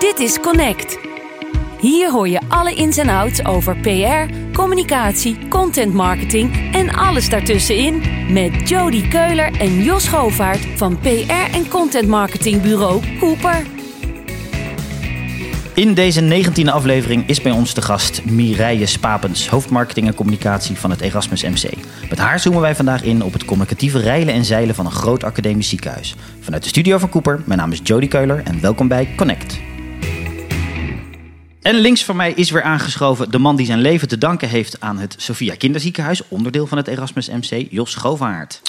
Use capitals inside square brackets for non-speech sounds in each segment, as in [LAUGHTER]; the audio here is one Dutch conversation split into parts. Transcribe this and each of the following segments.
Dit is Connect. Hier hoor je alle ins en outs over PR, communicatie, content marketing en alles daartussenin met Jody Keuler en Jos Govaert van PR en content marketing bureau Cooper. In deze 19e aflevering is bij ons de gast Mireille Spapens, hoofdmarketing en communicatie van het Erasmus MC. Met haar zoomen wij vandaag in op het communicatieve reilen en zeilen van een groot academisch ziekenhuis. Vanuit de studio van Cooper, mijn naam is Jody Keuler en welkom bij Connect. En links van mij is weer aangeschoven de man die zijn leven te danken heeft aan het Sophia Kinderziekenhuis, onderdeel van het Erasmus MC, Jos Govaert.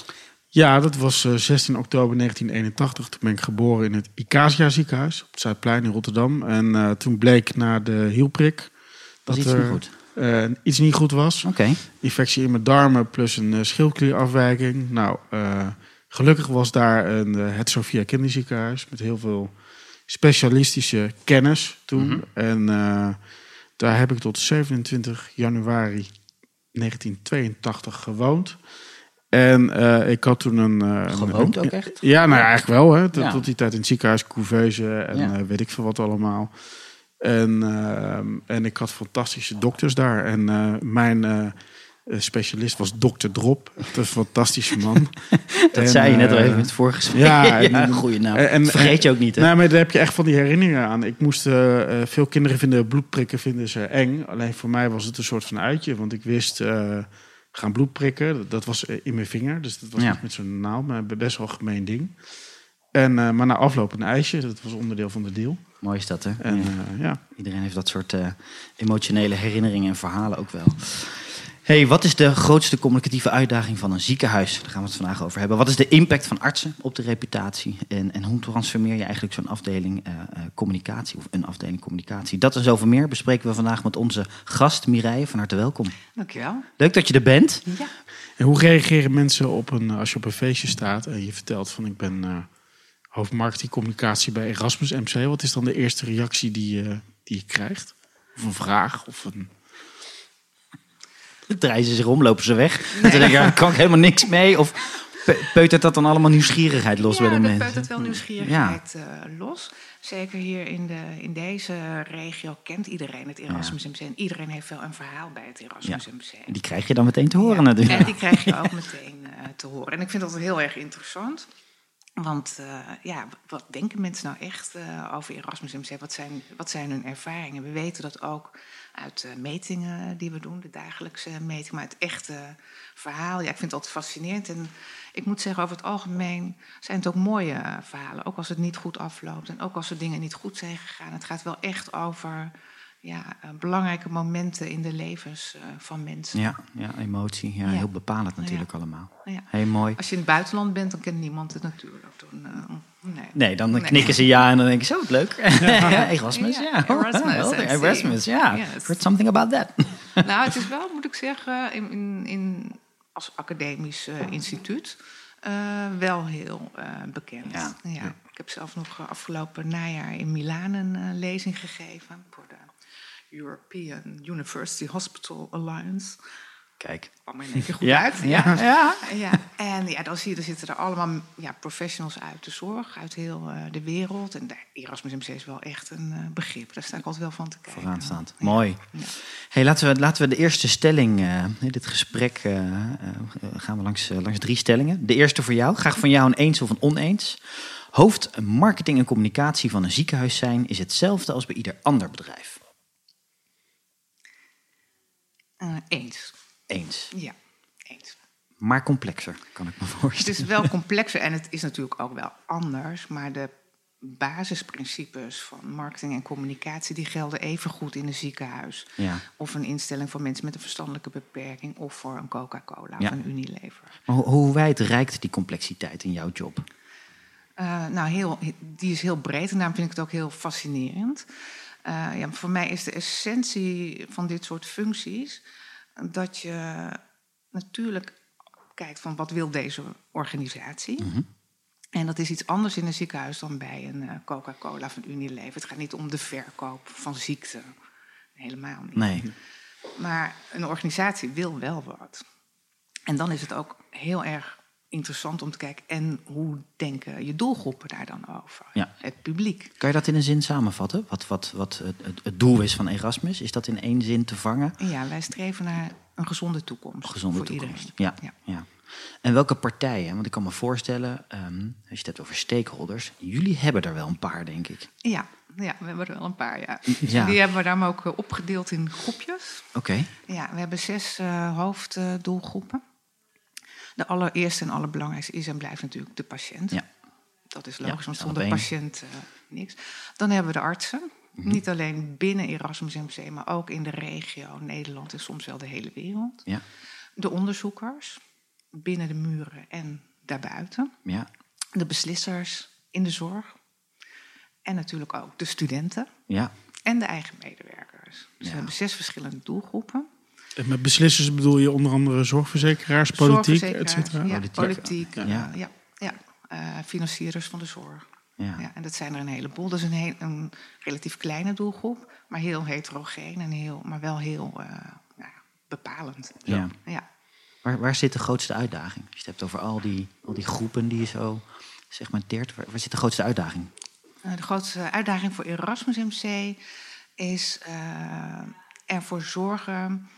Ja, dat was uh, 16 oktober 1981. Toen ben ik geboren in het Icasia ziekenhuis op het Zuidplein in Rotterdam. En uh, toen bleek na de hielprik dat iets, niet goed. Uh, iets niet goed was. Okay. Infectie in mijn darmen plus een schildklierafwijking. Nou, gelukkig was daar een, het Sophia Kinderziekenhuis met heel veel specialistische kennis toen. Mm -hmm. En daar heb ik tot 27 januari 1982 gewoond. En uh, ik had toen een... Uh, Gewoond ook echt? Ja, nou ja, eigenlijk wel. Hè. Tot, ja. tot die tijd in het ziekenhuis, couveuse en ja. weet ik veel wat allemaal. En, en ik had fantastische dokters daar. En mijn specialist was dokter Drop. Dat is een fantastische man. [LAUGHS] dat en, zei je net al even in het voorgesprek. Ja, [LAUGHS] ja een goede naam. En, vergeet je ook niet, hè? Nou, maar daar heb je echt van die herinneringen aan. Ik moest... veel kinderen vinden bloedprikken vinden ze eng. Alleen voor mij was het een soort van uitje. Want ik wist gaan bloed prikken. Dat was in mijn vinger, dus dat was ja. niet met zo'n naald, maar best wel een gemeen ding. En, uh, maar na afloop een ijsje, dat was onderdeel van de deal. Mooi is dat, hè? En, ja. Iedereen heeft dat soort emotionele herinneringen en verhalen ook wel. Hey, wat is de grootste communicatieve uitdaging van een ziekenhuis? Daar gaan we het vandaag over hebben. Wat is de impact van artsen op de reputatie? En, en hoe transformeer je eigenlijk zo'n afdeling uh, uh, communicatie of een afdeling communicatie? Dat en zoveel meer bespreken we vandaag met onze gast Mireille. Van harte welkom. Dankjewel. Leuk dat je er bent. Ja. En hoe reageren mensen op een, als je op een feestje staat en je vertelt van ik ben uh, hoofdmarketing communicatie bij Erasmus MC. Wat is dan de eerste reactie die, uh, die je krijgt? Of een vraag of een... [LAUGHS] draaien ze zich om, lopen ze weg. Nee. En dan denk ik, ja, kan ik helemaal niks mee. Of peutert dat dan allemaal nieuwsgierigheid los ja, bij de mensen? Ja, peutert wel nieuwsgierigheid ja. uh, los. Zeker hier in, de, in deze regio kent iedereen het Erasmus MC. En iedereen heeft wel een verhaal bij het Erasmus ja. Die krijg je dan meteen te horen natuurlijk. En die krijg je ook meteen uh, te horen. En ik vind dat heel erg interessant. Want uh, ja, wat denken mensen nou echt uh, over Erasmus MC? Wat zijn, wat zijn hun ervaringen? We weten dat ook uit uh, metingen die we doen, de dagelijkse metingen, maar het echte verhaal. Ja, ik vind het altijd fascinerend. En ik moet zeggen, over het algemeen zijn het ook mooie verhalen. Ook als het niet goed afloopt en ook als er dingen niet goed zijn gegaan. Het gaat wel echt over ja, belangrijke momenten in de levens van mensen. Ja, ja emotie. Ja, ja. Heel bepalend natuurlijk ja. allemaal. Ja. Heel mooi. Als je in het buitenland bent, dan kent niemand het natuurlijk. Dan, uh, nee. nee, dan nee. knikken ze ja en dan denk ik, zo, wat leuk. [LAUGHS] Erasmus, ja. Erasmus, oh, Erasmus, ja. Yes. Heard something about that. [LAUGHS] nou, het is [LAUGHS] wel, moet ik zeggen, in, in, in als academisch uh, instituut uh, wel heel bekend. Ja. Ik heb zelf nog afgelopen najaar in Milaan een lezing gegeven voor de European University Hospital Alliance. Kijk. kwam er in één keer goed ja, uit. Ja, ja. ja. En ja, dan zie je, er zitten er allemaal ja, professionals uit de zorg, uit heel uh, de wereld. En de Erasmus MC is wel echt een uh, begrip. Daar sta ik altijd wel van te kijken. Vooraanstaand. Ja. Mooi. Ja. Hey, laten, we, laten we de eerste stelling, uh, dit gesprek, gaan we langs, langs drie stellingen. De eerste voor jou. Graag van jou een eens of een oneens. Hoofd marketing en communicatie van een ziekenhuis zijn is hetzelfde als bij ieder ander bedrijf. Eens. Eens. Ja, eens. Maar complexer, kan ik me [LAUGHS] voorstellen. Het is wel complexer en het is natuurlijk ook wel anders. Maar de basisprincipes van marketing en communicatie... die gelden even goed in een ziekenhuis. Ja. Of een instelling voor mensen met een verstandelijke beperking... of voor een Coca-Cola Ja. of een Unilever. Maar hoe, hoe wijd reikt die complexiteit in jouw job? Uh, nou, heel, die is heel breed en daarom vind ik het ook heel fascinerend. Uh, ja, voor mij is de essentie van dit soort functies dat je natuurlijk kijkt van wat wil deze organisatie. Mhm. En dat is iets anders in een ziekenhuis dan bij een uh, Coca-Cola of een Unilever. Het gaat niet om de verkoop van ziekte. Helemaal niet. Nee. Maar een organisatie wil wel wat. En dan is het ook heel erg interessant om te kijken. En hoe denken je doelgroepen daar dan over? Ja. Het publiek. Kan je dat in een zin samenvatten? Wat, wat, wat het, het- doel is van Erasmus? Is dat in één zin te vangen? En ja, wij streven naar een gezonde toekomst. Gezonde voor toekomst. iedereen. Ja, ja. En welke partijen? Want ik kan me voorstellen, ehm, als je het hebt over stakeholders, jullie hebben er wel een paar, denk ik. Ja, ja, we hebben er wel een paar, ja. Ja. [LAUGHS] Die hebben we daarom ook eh, opgedeeld in groepjes. Oké. Ja, we hebben zes eh, hoofddoelgroepen. De allereerste en allerbelangrijkste is en blijft natuurlijk de patiënt. Ja. Dat is Ja, logisch, want zonder patiënt eh, niks. Dan hebben we de artsen. Mhm. Niet alleen binnen Erasmus MC, maar ook in de regio, Nederland en soms wel de hele wereld. Ja. De onderzoekers, binnen de muren en daarbuiten. Ja. De beslissers in de zorg. En natuurlijk ook de studenten Ja. en de eigen medewerkers. Dus Ja. we hebben zes verschillende doelgroepen. En met beslissers bedoel je onder andere zorgverzekeraars, politiek, et cetera? Ja, Politiek. politiek. Ja. Ja, ja, ja. Eh, financierders van de zorg. Ja. Ja, en dat zijn er een heleboel. Dat is een, heel, een relatief kleine doelgroep, maar heel heterogeen en heel, maar wel heel eh, nou ja, bepalend. Ja. Ja. Waar, waar zit de grootste uitdaging? Als je het hebt over al die, al die groepen die je zo segmenteert, waar, waar zit de grootste uitdaging? Eh, de grootste uitdaging voor Erasmus MC is eh, ervoor zorgen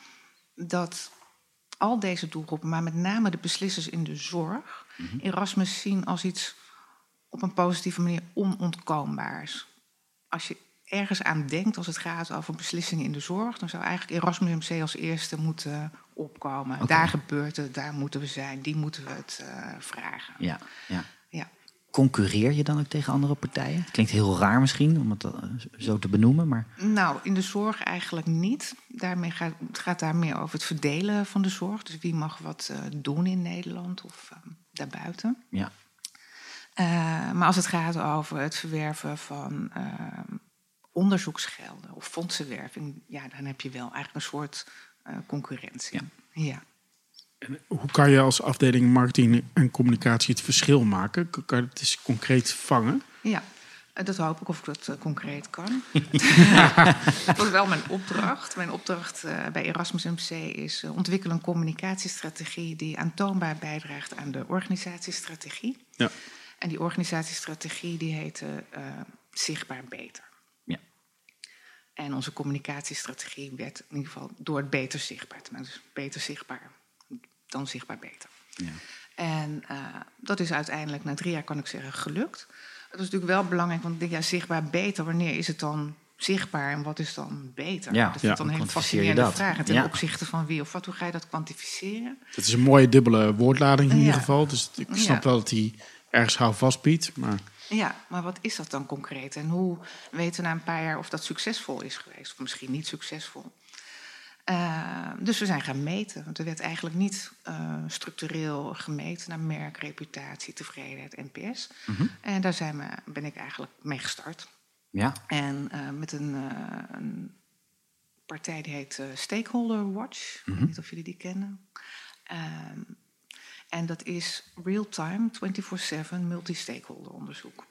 dat al deze doelgroepen, maar met name de beslissers in de zorg, Erasmus zien als iets op een positieve manier onontkoombaars. Als je ergens aan denkt als het gaat over beslissingen in de zorg, dan zou eigenlijk Erasmus MC als eerste moeten opkomen. Daar gebeurt het, daar moeten we zijn, die moeten we het eh, vragen. Ja. ja. Ja. Concurreer je dan ook tegen andere partijen? Klinkt heel raar misschien om het eh, zo te benoemen, maar Nou, in de zorg eigenlijk niet. Daarmee gaat, het gaat daar meer over het verdelen van de zorg. Dus wie mag wat eh, doen in Nederland of eh, daarbuiten. ja. Eh, maar als het gaat over het verwerven van eh, onderzoeksgelden of fondsenwerving, ja, dan heb je wel eigenlijk een soort concurrentie. Ja. Hoe kan je als afdeling marketing en communicatie het verschil maken? Kan je het eens concreet vangen? Ja, dat hoop ik of ik dat eh, concreet kan. [LAUGHS] [LAUGHS] dat was wel mijn opdracht. Mijn opdracht eh, bij Erasmus MC is eh, ontwikkelen een communicatiestrategie die aantoonbaar bijdraagt aan de organisatiestrategie. Ja. En die organisatiestrategie die heette eh, Zichtbaar Beter. Ja. En onze communicatiestrategie werd in ieder geval door het beter zichtbaar te maken. Dus beter zichtbaar dan zichtbaar beter. Ja. En eh, dat is uiteindelijk na drie jaar, kan ik zeggen, gelukt. Dat is natuurlijk wel belangrijk, want ik denk, ja, zichtbaar beter, wanneer is het dan zichtbaar en wat is dan beter? Ja, dat vind ja, ik dan een hele fascinerende dat? vraag. En ten Ja. opzichte van wie of wat, hoe ga je dat kwantificeren? Het is een mooie dubbele woordlading in Ja. ieder geval. Dus ik snap Ja. wel dat hij ergens houvast biedt. Maar Ja, maar wat is dat dan concreet? En hoe weten we na een paar jaar of dat succesvol is geweest? Of misschien niet succesvol? Eh, dus we zijn gaan meten. Want er werd eigenlijk niet eh, structureel gemeten naar merk, reputatie, tevredenheid, NPS. En daar zijn we, ben ik eigenlijk mee gestart. Ja. En eh, met een, eh, een partij die heet eh, Stakeholder Watch. Ik weet niet of jullie die kennen. Ehm, en dat is real-time, 24-7 multi-stakeholder onderzoek.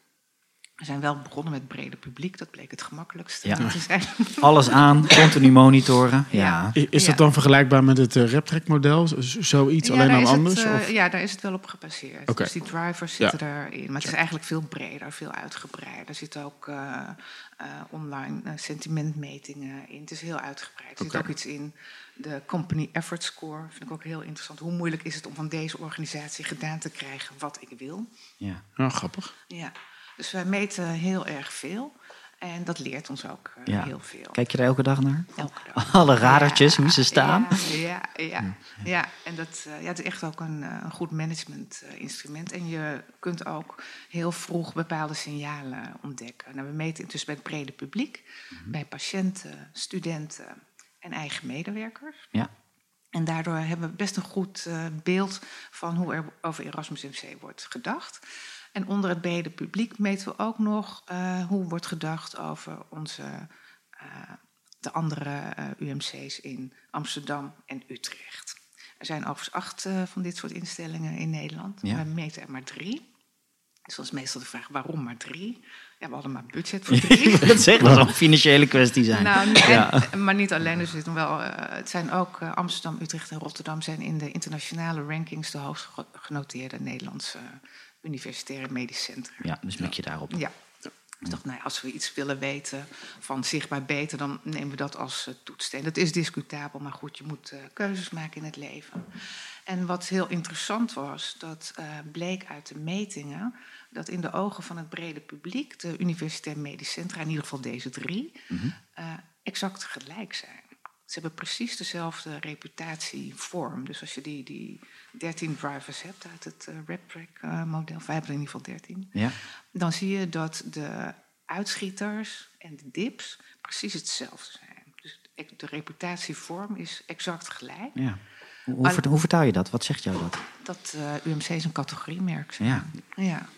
We zijn wel begonnen met breder publiek, dat bleek het gemakkelijkste. Ja. Is [LAUGHS] eigenlijk- Alles aan, continu monitoren. Ja. Is dat Ja. dan vergelijkbaar met het uh, RepTrack-model? Z- Zoiets, Ja, alleen dan het, anders? eh, of? ja, daar is het wel op gebaseerd. Oké. Dus die drivers zitten erin. Maar het is eigenlijk veel breder, veel uitgebreider. Er zitten ook eh, eh, online eh, sentimentmetingen in. Het is heel uitgebreid. Er zit ook iets in. De Company Effort Score vind ik ook heel interessant. Hoe moeilijk is het om van deze organisatie gedaan te krijgen wat ik wil? Ja. Ja, grappig. Ja. Dus wij meten heel erg veel. En dat leert ons ook eh, Ja. heel veel. Kijk je daar elke dag naar? Elke dag. [LAUGHS] Alle radertjes, Ja, hoe ze staan. Ja, ja, ja. ja. en dat, eh, ja, het is echt ook een, eh, een goed management-instrument. en je kunt ook heel vroeg bepaalde signalen ontdekken. Nou, we meten intussen bij het brede publiek, bij patiënten, studenten en eigen medewerkers. Ja. En daardoor hebben we best een goed beeld van hoe er over Erasmus MC wordt gedacht. En onder het brede publiek meten we ook nog eh, hoe wordt gedacht over onze, eh, de andere eh, UMC's in Amsterdam en Utrecht. Er zijn overigens acht van dit soort instellingen in Nederland. Ja. We meten er maar drie. Dus dat is meestal de vraag, waarom maar drie? Ja, we hadden maar budget voor [LAUGHS] drie. Het zeggen, dat zal een financiele kwestie zijn. Nou, Ja. maar niet alleen. Er zitten wel, het zijn ook Amsterdam, Utrecht en Rotterdam zijn in de internationale rankings de hoogst ge- genoteerde Nederlandse universitaire medisch centra. Ja, dus mik je daarop. Ja. Ik dacht, nou ja, als we iets willen weten van zichtbaar beter, dan nemen we dat als uh, toetssteen. Dat is discutabel, maar goed, je moet uh, keuzes maken in het leven. En wat heel interessant was, dat uh, bleek uit de metingen dat in de ogen van het brede publiek de universitair medisch centra, in ieder geval deze drie, mm -hmm. exact gelijk zijn. Ze hebben precies dezelfde reputatievorm. Dus als je die, die 13 drivers hebt uit het uh, RepTrack-model, wij hebben in ieder geval 13, ja. dan zie je dat de uitschieters en de dips precies hetzelfde zijn. Dus de reputatievorm is exact gelijk. Ja. Hoe, hoe, hoe, vertaal je dat? Wat zegt jou dat? Dat uh, UMC is een categoriemerk. Zijn. Ja. ja.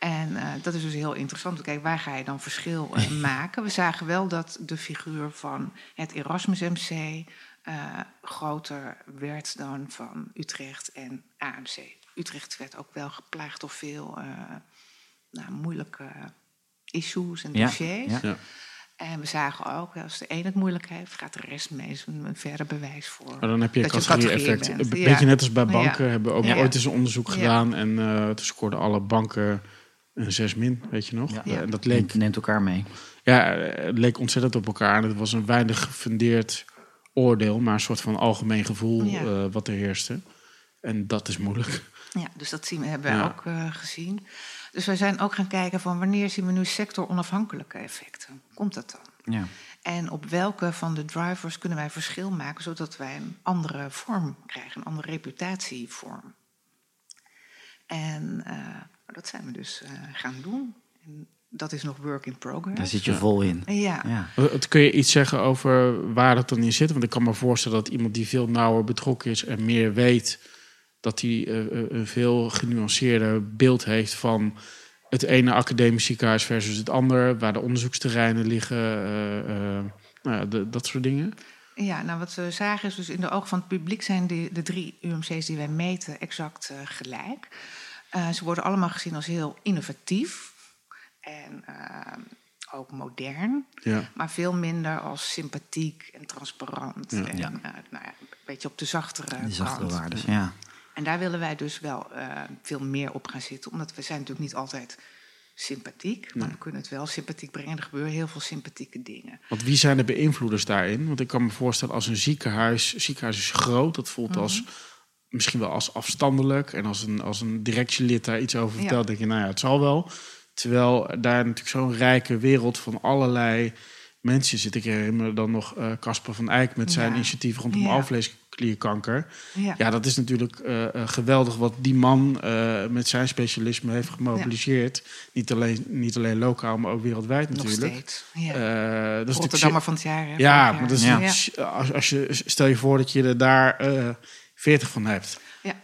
En uh, dat is dus heel interessant. Kijk, waar ga je dan verschil uh, [LAUGHS] maken? We zagen wel dat de figuur van het Erasmus MC uh, groter werd dan van Utrecht en AMC. Utrecht werd ook wel geplaagd door veel nou, moeilijke issues en dossiers. Ja, ja. En we zagen ook, als de een het moeilijk heeft, gaat de rest mee. is een, een verder bewijs voor. Maar dan heb je dat categorie-effect. Een beetje Ja. net als bij banken. Ja. Hebben ook Ja. ooit eens een onderzoek Ja. gedaan. En uh, toen scoorden alle banken een 6 min, weet je nog? Ja. En dat Neemt, leek, neemt elkaar mee. ja, het leek ontzettend op elkaar. En het was een weinig gefundeerd oordeel, maar een soort van algemeen gevoel Ja. uh, wat er heerste. En dat is moeilijk. Ja, dus dat zien we, hebben wij ook uh, gezien. Dus wij zijn ook gaan kijken van wanneer zien we nu sector-onafhankelijke effecten? Komt dat dan? Ja. En op welke van de drivers kunnen wij verschil maken, zodat wij een andere vorm krijgen, een andere reputatievorm. En uh, dat zijn we dus uh, gaan doen. En dat is nog work in progress. Daar zit je vol in. Ja. Ja. Wat- Kun je iets zeggen over waar dat dan in zit? Want ik kan me voorstellen dat iemand die veel nauwer betrokken is en meer weet, dat hij eh, eh, een veel genuanceerder beeld heeft van het ene academisch ziekenhuis versus het andere, waar de onderzoeksterreinen liggen, eh, eh, nou ja, de- dat soort dingen. Ja, nou wat we zagen is dus in de ogen van het publiek zijn de, de drie UMC's die wij meten exact uh, gelijk. Uh, ze worden allemaal gezien als heel innovatief en uh, ook modern, Ja. maar veel minder als sympathiek en transparant. Ja. en Ja. nou ja, een beetje op de zachtere Die zachtere kant. waardes. Ja. En daar willen wij dus wel veel meer op gaan zitten, omdat we zijn natuurlijk niet altijd sympathiek, maar Nee. we kunnen het wel sympathiek brengen. Er gebeuren heel veel sympathieke dingen. Want wie zijn de beïnvloeders daarin? Want ik kan me voorstellen als een ziekenhuis, ziekenhuis is groot, dat voelt Mhm. als misschien wel als afstandelijk. En als een, als een directielid daar iets over vertelt, Ja. denk je, nou ja, het zal wel. Terwijl daar natuurlijk zo'n rijke wereld van allerlei mensen zit. Ik herinner me dan nog eh, Casper van Eyck met zijn Ja. initiatief rondom Ja. alvleesklierkanker. Ja. Ja, dat is natuurlijk eh, eh, geweldig wat die man met zijn specialisme heeft gemobiliseerd. Niet, alleen, niet alleen lokaal, maar ook wereldwijd Nog natuurlijk. steeds. Ja. Dat is Rotterdammer van het jaar. hè, ja, maar dat is als, als je stel je voor dat je er daar eh 40 van hebt. Ja.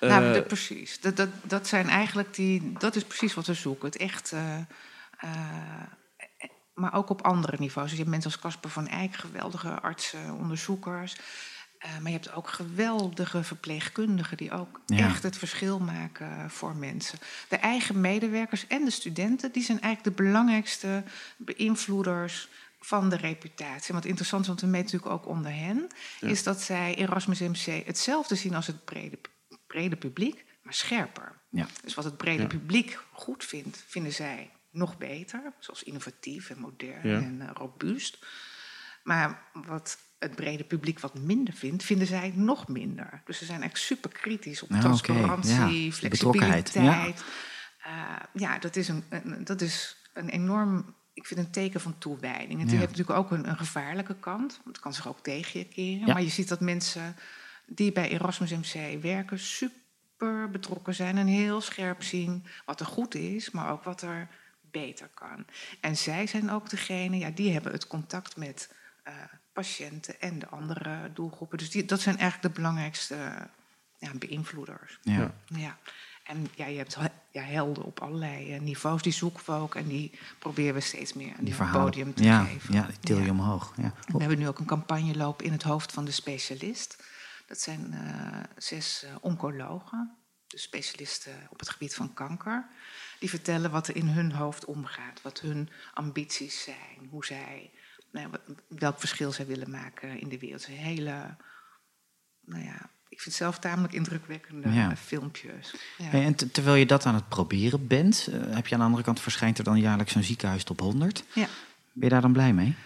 Nou, de- precies. Dat, dat, dat zijn eigenlijk die. Dat is precies wat we zoeken. Het echt. Maar ook op andere niveaus. Dus je hebt mensen als Casper van Eyck, geweldige artsen, onderzoekers. Eh, maar je hebt ook geweldige verpleegkundigen die ook Ja. echt het verschil maken voor mensen. De eigen medewerkers en de studenten, die zijn eigenlijk de belangrijkste beïnvloeders van de reputatie. En wat interessant is, want we meten natuurlijk ook onder hen, is dat zij Erasmus MC hetzelfde zien als het brede, brede publiek, maar scherper. Ja. Dus wat het brede publiek goed vindt, vinden zij nog beter. Zoals innovatief en modern Ja. en eh, robuust. Maar wat het brede publiek wat minder vindt, vinden zij nog minder. Dus ze zijn echt super kritisch op oké. transparantie, Ja, flexibiliteit. betrokkenheid, Ja, ja dat, is een, een- dat is een enorm, ik vind een teken van toewijding. Het Ja. heeft natuurlijk ook een, een gevaarlijke kant. want Het kan zich ook tegen je keren. Maar je ziet dat mensen die bij Erasmus MC werken super betrokken zijn en heel scherp zien wat er goed is, maar ook wat er beter kan. En zij zijn ook degene, ja, die hebben het contact met eh, patiënten en de andere doelgroepen. Dus die, dat zijn eigenlijk de belangrijkste ja, beïnvloeders. Ja. Ja. En ja, je hebt he- ja, helden op allerlei eh, niveaus, die zoeken we ook en die proberen we steeds meer een Die verhalen. podium te ja, geven. ja, die til je Ja. omhoog. Ja. We hebben nu ook een campagne lopen in het hoofd van de specialist. Dat zijn eh, zes oncologen, dus specialisten op het gebied van kanker. Die vertellen wat er in hun hoofd omgaat, wat hun ambities zijn, hoe zij, nou, ja, welk verschil zij willen maken in de wereld. Hele, nou ja, ik vind het zelf tamelijk indrukwekkende Ja. filmpjes. Ja. Hey, en te- terwijl je dat aan het proberen bent, eh, heb je aan de andere kant verschijnt er dan jaarlijks zo'n ziekenhuis top 100. ja. Ben je daar dan blij mee?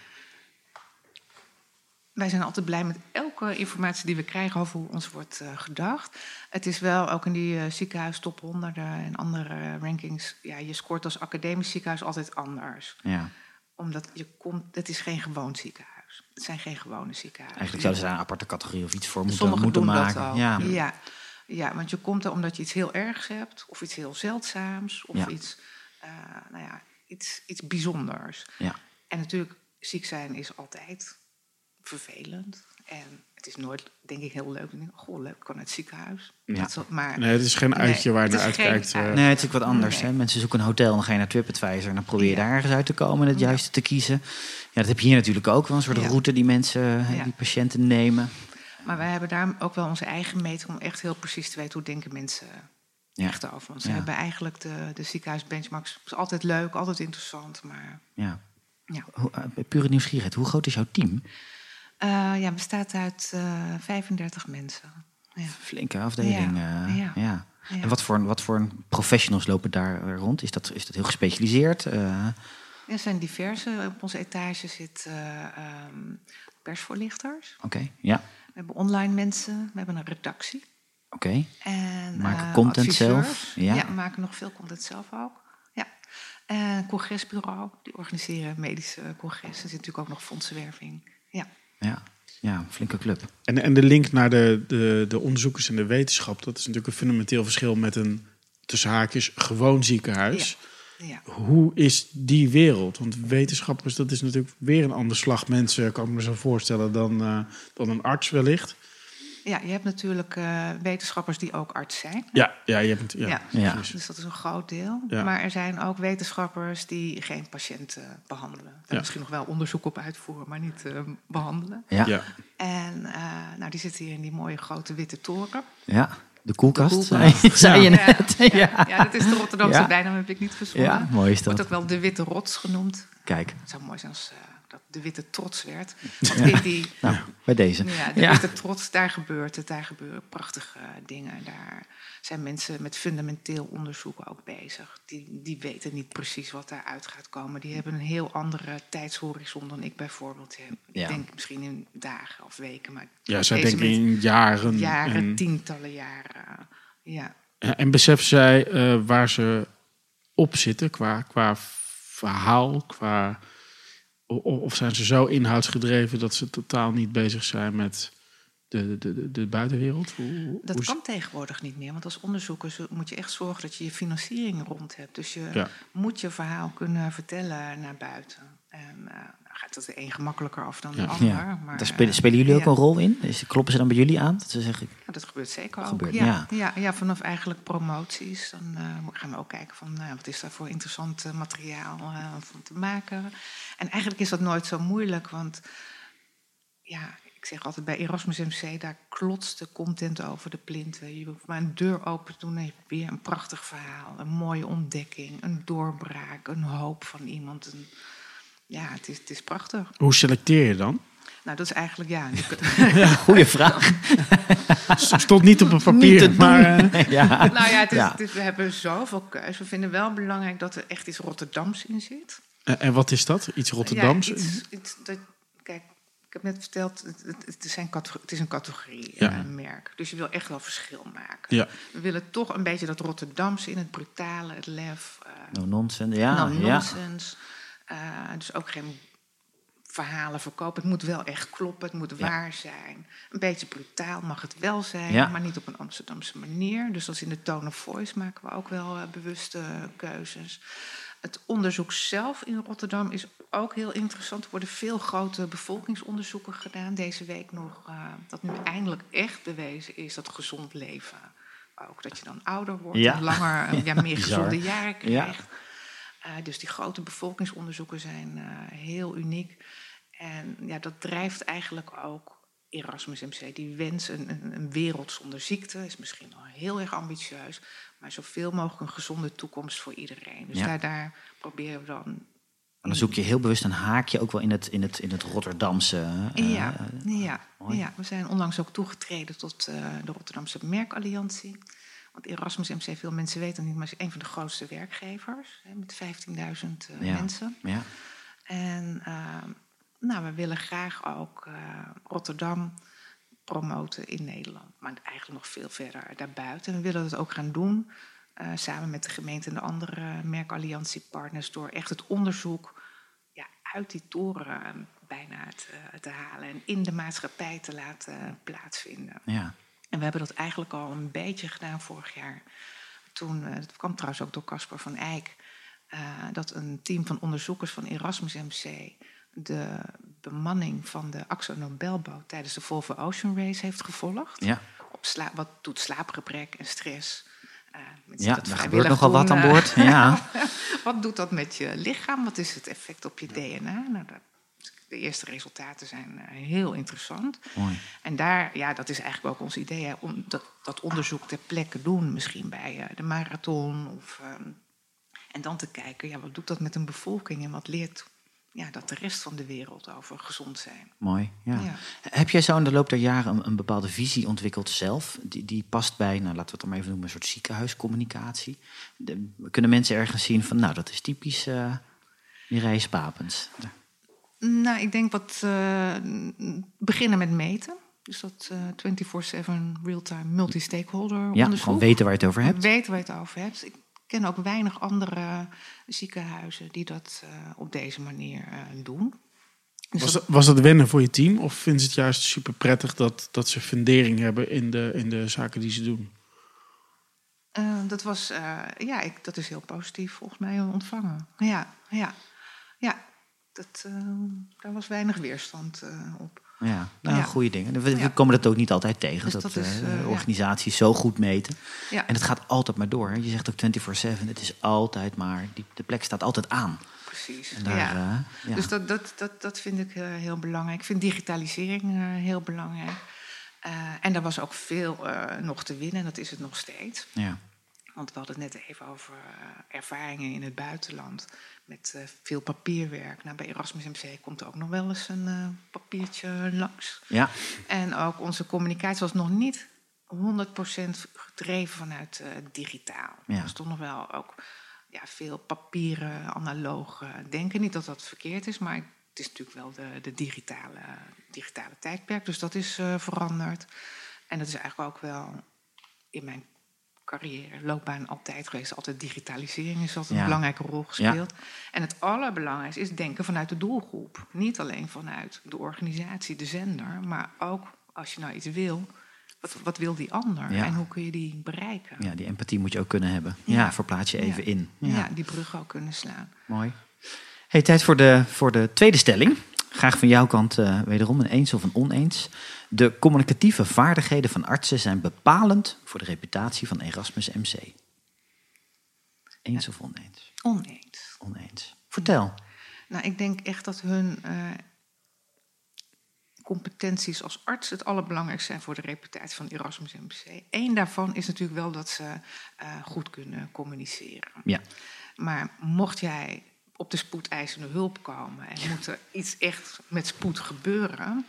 Wij zijn altijd blij met elke informatie die we krijgen over hoe ons wordt eh, gedacht. Het is wel ook in die eh, ziekenhuis top 100 en andere rankings. Ja, je scoort als academisch ziekenhuis altijd anders. Ja. Omdat je komt, het is geen gewoon ziekenhuis. Het zijn geen gewone ziekenhuizen. Eigenlijk zouden ze daar een aparte categorie of iets voor moeten, Sommigen moeten doen maken. dat ook. Ja. Ja. Ja. want je komt er omdat je iets heel ergs hebt, of iets heel zeldzaams, of Ja. iets, eh, nou ja, iets, iets bijzonders. Ja. En natuurlijk, ziek zijn is altijd vervelend. En het is nooit, denk ik, heel leuk. Ik Goh, leuk, ik kan het ziekenhuis. Ja. Dat maar Nee, het is geen Nee, uitje waar je naar geen uitkijkt. eh. Nee, het is ook wat anders. Nee. Hè? Mensen zoeken een hotel en dan ga je naar TripAdvisor en dan probeer je Ja. daar ergens uit te komen en het Ja. juiste te kiezen. Ja, dat heb je hier natuurlijk ook wel, een soort Ja. route die mensen, eh, Ja. die patiënten nemen. Maar wij hebben daar ook wel onze eigen meter om echt heel precies te weten hoe denken mensen Ja. echt over ons. We Ja. hebben eigenlijk de, de ziekenhuisbenchmarks. Het is altijd leuk, altijd interessant. Maar Ja. ja, Hoe, eh, pure nieuwsgierigheid, hoe groot is jouw team? Eh, ja bestaat uit eh 35 mensen. Ja. Flinke afdeling. Ja. eh, Ja. ja. En wat voor, wat voor professionals lopen daar rond? Is dat, is dat heel gespecialiseerd? Er zijn diverse. Op onze etage zitten eh, ehm, persvoorlichters. Oké, ja. We hebben online mensen. We hebben een redactie. Oké. En, Maken content adviseurs. zelf? Ja. Ja. we maken nog veel content zelf ook. Ja. En congresbureau, die organiseren medische congressen. Er zit natuurlijk ook nog fondsenwerving. Ja. Ja. ja, flinke club. En, en de link naar de, de, de onderzoekers en de wetenschap, dat is natuurlijk een fundamenteel verschil met een tussen haakjes gewoon ziekenhuis. ja. Hoe is die wereld? Want wetenschappers, dat is natuurlijk weer een ander slag mensen, kan ik me zo voorstellen, dan, eh, dan een arts wellicht. Ja, je hebt natuurlijk eh, wetenschappers die ook arts zijn. Ja, ja, je hebt, ja, Ja. Ja. Dus dat is een groot deel. Ja. Maar er zijn ook wetenschappers die geen patiënten behandelen. Daar Ja. misschien nog wel onderzoek op uitvoeren, maar niet eh, behandelen. Ja. ja. Ja. En eh, nou, die zitten hier in die mooie grote witte toren. De koelkast, De koelkast. zei- zei je Ja. net. Ja, Ja, ja, dat is de Rotterdamse Ja. bijnaam, heb ik niet verzonnen. Ja, mooi is Wordt dat. ook wel de witte rots genoemd. Kijk, Het zou mooi zijn als eh, dat de witte trots werd. [LAUGHS] In die, nou, bij deze. ja, de Ja. witte trots, daar gebeurt het. Daar gebeuren prachtige dingen. Daar zijn mensen met fundamenteel onderzoek ook bezig. Die, die weten niet precies wat daaruit gaat komen. Die hebben een heel andere tijdshorizon dan ik bijvoorbeeld heb. Ja. Ik denk misschien in dagen of weken. Maar Ja, zij deze denken in jaren. jaren, en, tientallen jaren. Ja. en besef zij eh, waar ze op zitten qua, qua verhaal, qua, of zijn ze zo inhoudsgedreven dat ze totaal niet bezig zijn met de, de, de, de buitenwereld? Hoe, Dat hoe- kan tegenwoordig niet meer, want als onderzoeker zo- moet je echt zorgen dat je je financiering rond hebt. Dus je Ja. moet je verhaal kunnen vertellen naar buiten. En eh, gaat het de een gemakkelijker af dan Ja. de ander. Ja. Maar, Daar spelen, eh, spelen jullie ook ja. een rol in? Is, kloppen ze dan bij jullie aan? Dat ze zeggen, Ja, dat gebeurt zeker ook. Gebeurt, ja. ja. Vanaf eigenlijk promoties. Dan eh, gaan we ook kijken van nou, wat is daar voor interessant eh, materiaal eh, van te maken. En eigenlijk is dat nooit zo moeilijk, want ja, ik zeg altijd bij Erasmus MC, daar klotst de content over de plinten. Je hoeft maar een deur open te doen en je hebt weer een prachtig verhaal. Een mooie ontdekking, een doorbraak, een hoop van iemand. Een, ja, het is, het is prachtig. Hoe selecteer je dan? Nou, dat is eigenlijk, ja... je- [LAUGHS] goede vraag. [LAUGHS] Stond niet op een papier, maar... eh, [LAUGHS] ja. Nou ja, het is, Ja. het is- we hebben zoveel keus. We vinden wel belangrijk dat er echt iets Rotterdams in zit. en en wat is dat? Iets Rotterdams? Ja, iets, iets dat, kijk, ik heb net verteld, het, is, een categorie, het is een categorie, Ja. eh, een merk. Dus je wil echt wel verschil maken. Ja. We willen toch een beetje dat Rotterdamse in het brutale, het lef. eh No nonsense. Ja, no ja. Eh, dus ook geen verhalen verkopen. Het moet wel echt kloppen, het moet waar zijn. Een beetje brutaal mag het wel zijn, Ja. maar niet op een Amsterdamse manier. Dus is in de tone of voice maken we ook wel eh, bewuste keuzes. Het onderzoek zelf in Rotterdam is ook heel interessant. Er worden veel grote bevolkingsonderzoeken gedaan. Deze week nog, eh, dat nu eindelijk echt bewezen is dat gezond leven. Ook dat je dan ouder wordt Ja. en langer, [LAUGHS] ja, meer gezonde jaren Ja. krijgt. Eh, dus die grote bevolkingsonderzoeken zijn eh, heel uniek. En ja, dat drijft eigenlijk ook Erasmus MC die wens een, een, een, wereld zonder ziekte is misschien al heel erg ambitieus, maar zoveel mogelijk een gezonde toekomst voor iedereen. Dus daar, daar proberen we dan. En dan zoek je heel bewust een haakje ook wel in het, in het, in het Rotterdamse. Uh, ja, ja, ja, we zijn onlangs ook toegetreden tot uh, de Rotterdamse Merkalliantie. Want Erasmus MC, veel mensen weten het niet, maar is een van de grootste werkgevers. Hè, met 15.000 uh, ja. mensen. Ja. En nou, we willen graag ook uh, Rotterdam promoten in Nederland. Maar eigenlijk nog veel verder daarbuiten. En we willen dat ook gaan doen. Uh, samen met de gemeente en de andere merkalliantiepartners. Door echt het onderzoek ja, uit die toren bijna te, te, halen. En in de maatschappij te laten plaatsvinden. Ja. En we hebben dat eigenlijk al een beetje gedaan vorig jaar. Toen, uh, dat kwam trouwens ook door Casper van Eyck. dat een team van onderzoekers van Erasmus MC de bemanning van de Axo Nobelbouw tijdens de Volvo Ocean Race heeft gevolgd. Ja. Op sla wat doet slaapgebrek en stress? Uh, ja, daar gebeurt nogal wat aan boord. Ja. [LAUGHS] wat doet dat met je lichaam? Wat is het effect op je DNA? Nou, dat, de eerste resultaten zijn uh, heel interessant. Mooi. En daar, ja, dat is eigenlijk ook ons idee, hè, om dat, dat onderzoek ter plekke doen, misschien bij uh, de marathon. Of, en dan te kijken, ja, wat doet dat met een bevolking en wat leert ja, dat de rest van de wereld over gezond zijn. Mooi. Ja. ja. Heb jij zo in de loop der jaren een, een, bepaalde visie ontwikkeld zelf? Die, die past bij, nou, laten we het dan maar even noemen, een soort ziekenhuiscommunicatie. De, kunnen mensen ergens zien van, nou, dat is typisch uh, Mireille Spapens? Nou, ik denk wat uh, beginnen met meten. Dus dat uh, 24-7 real-time multi-stakeholder ja, onderzoek. gewoon weten waar je het over hebt. Weten waar je het over hebt. Ik ken ook weinig andere ziekenhuizen die dat uh, op deze manier uh, doen. Dus was, dat, was dat wennen voor je team? Of vinden ze het juist super prettig dat, dat ze fundering hebben in de, in de zaken die ze doen? Uh, dat was, ja, ik, dat is heel positief volgens mij ontvangen. Ja, ja, ja. Dat, daar was weinig weerstand op. Ja, nou, ja. goede dingen. We, komen dat ook niet altijd tegen, dus dat, dat is, uh, organisaties ja. zo goed meten. Ja. En het gaat altijd maar door. Je zegt ook 24-7, het is altijd maar, die, de plek staat altijd aan. Precies, daar, ja. Dus dat, dat, dat, dat vind ik heel belangrijk. Ik vind digitalisering heel belangrijk. en er was ook veel nog te winnen, en dat is het nog steeds. Ja. Want we hadden het net even over ervaringen in het buitenland met uh, veel papierwerk. Nou, bij Erasmus MC komt er ook nog wel eens een uh, papiertje langs. Ja. En ook onze communicatie was nog niet 100% gedreven vanuit digitaal. Ja. Er stond nog wel ook ja, veel papieren, analoog denken. Niet dat dat verkeerd is, maar het is natuurlijk wel de, de digitale, digitale tijdperk. Dus dat is veranderd. En dat is eigenlijk ook wel in mijn carrière, loopbaan altijd geweest. Altijd digitalisering is altijd Ja. een belangrijke rol gespeeld. En het allerbelangrijkste is denken vanuit de doelgroep. Niet alleen vanuit de organisatie, de zender, maar ook als je nou iets wil, wat, wat wil die ander Ja. en hoe kun je die bereiken? ja, die empathie moet je ook kunnen hebben. Ja, verplaats je even in. Ja. die brug ook kunnen slaan. Mooi. Hey, tijd voor de, voor de tweede stelling. Graag van jouw kant eh, wederom een eens of een oneens. De communicatieve vaardigheden van artsen zijn bepalend voor de reputatie van Erasmus MC. Eens of oneens? Oneens. Oneens. Vertel. Nou, ik denk echt dat hun eh, competenties als arts het allerbelangrijkste zijn voor de reputatie van Erasmus MC. Eén daarvan is natuurlijk wel dat ze eh, goed kunnen communiceren. Ja. Maar mocht jij op de spoedeisende hulp komen en moet er iets echt met spoed gebeuren,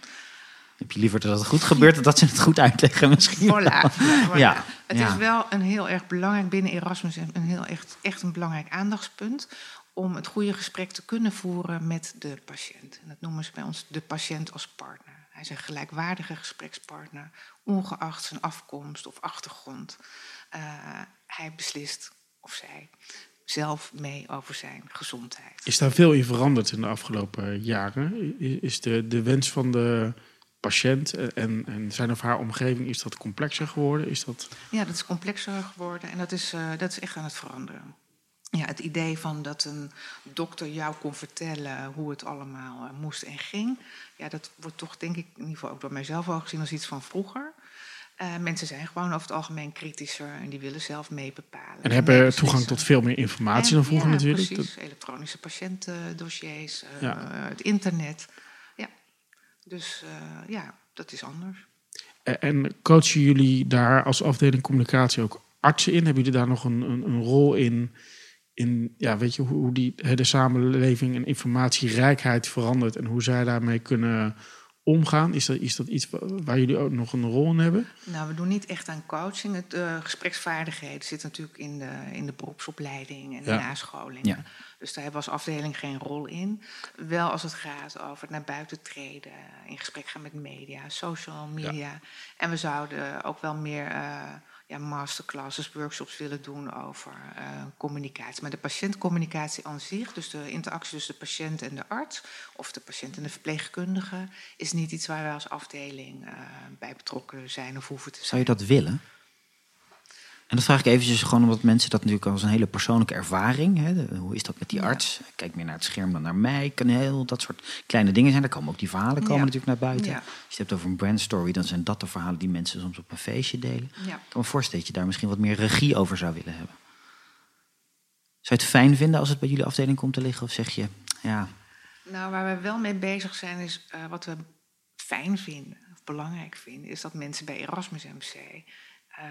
Heb je liever dat het goed gebeurt dan dat ze het goed uitleggen misschien? Voilà. [LAUGHS] voilà. Ja, Het ja. is wel een heel erg belangrijk binnen Erasmus een heel echt, echt een belangrijk aandachtspunt om het goede gesprek te kunnen voeren met de patiënt. En dat noemen ze bij ons de patiënt als partner. Hij is een gelijkwaardige gesprekspartner, ongeacht zijn afkomst of achtergrond. Eh, hij beslist of zij zelf mee over zijn gezondheid. Is daar veel in veranderd in de afgelopen jaren? Is de, de wens van de patiënt en, en zijn of haar omgeving, is dat complexer geworden? Is dat... Ja, dat is complexer geworden en dat is, eh, dat is echt aan het veranderen. Ja, het idee van dat een dokter jou kon vertellen hoe het allemaal eh, moest en ging, ja, dat wordt toch denk ik in ieder geval ook door mijzelf al gezien als iets van vroeger. Eh, mensen zijn gewoon over het algemeen kritischer en die willen zelf mee bepalen. En hebben toegang tot veel meer informatie dan vroeger ja, natuurlijk. Precies, elektronische patiëntendossiers, eh, Ja. het internet. Dus eh, ja, dat is anders. En- En coachen jullie daar als afdeling communicatie ook artsen in? Hebben jullie daar nog een, een, een rol in? In ja, weet je, hoe die, hè, de samenleving en informatierijkheid verandert en hoe zij daarmee kunnen omgaan? Is dat, is dat iets wa- waar jullie ook nog een rol in hebben? Nou, we doen niet echt aan coaching. Het, eh, gespreksvaardigheden zit natuurlijk in de, in de beroepsopleiding en de Ja. nascholingen. Ja. Dus daar als afdeling geen rol in. Wel als het gaat over het naar buiten treden, in gesprek gaan met media, social media. En we zouden ook wel meer eh, ja, masterclasses, workshops willen doen over eh, communicatie. Maar de patiëntcommunicatie aan zich, dus de interactie tussen de patiënt en de arts, of de patiënt en de verpleegkundige, is niet iets waar wij als afdeling eh, bij betrokken zijn of hoeven te zijn. Zou je dat willen? En dat vraag ik eventjes gewoon omdat mensen dat natuurlijk als een hele persoonlijke ervaring. Hè, hoe is dat met die arts? Kijk meer naar het scherm dan naar mij. Kan heel dat soort kleine dingen zijn. Daar komen ook die verhalen komen Ja. natuurlijk naar buiten. Ja. Als je het hebt over een brandstory, dan zijn dat de verhalen die mensen soms op een feestje delen. Ja. Ik kan me voorstellen dat je daar misschien wat meer regie over zou willen hebben. Zou je het fijn vinden als het bij jullie afdeling komt te liggen? Of zeg je, ja, Nou, waar we wel mee bezig zijn, is eh, wat we fijn vinden, of belangrijk vinden, is dat mensen bij Erasmus MC eh,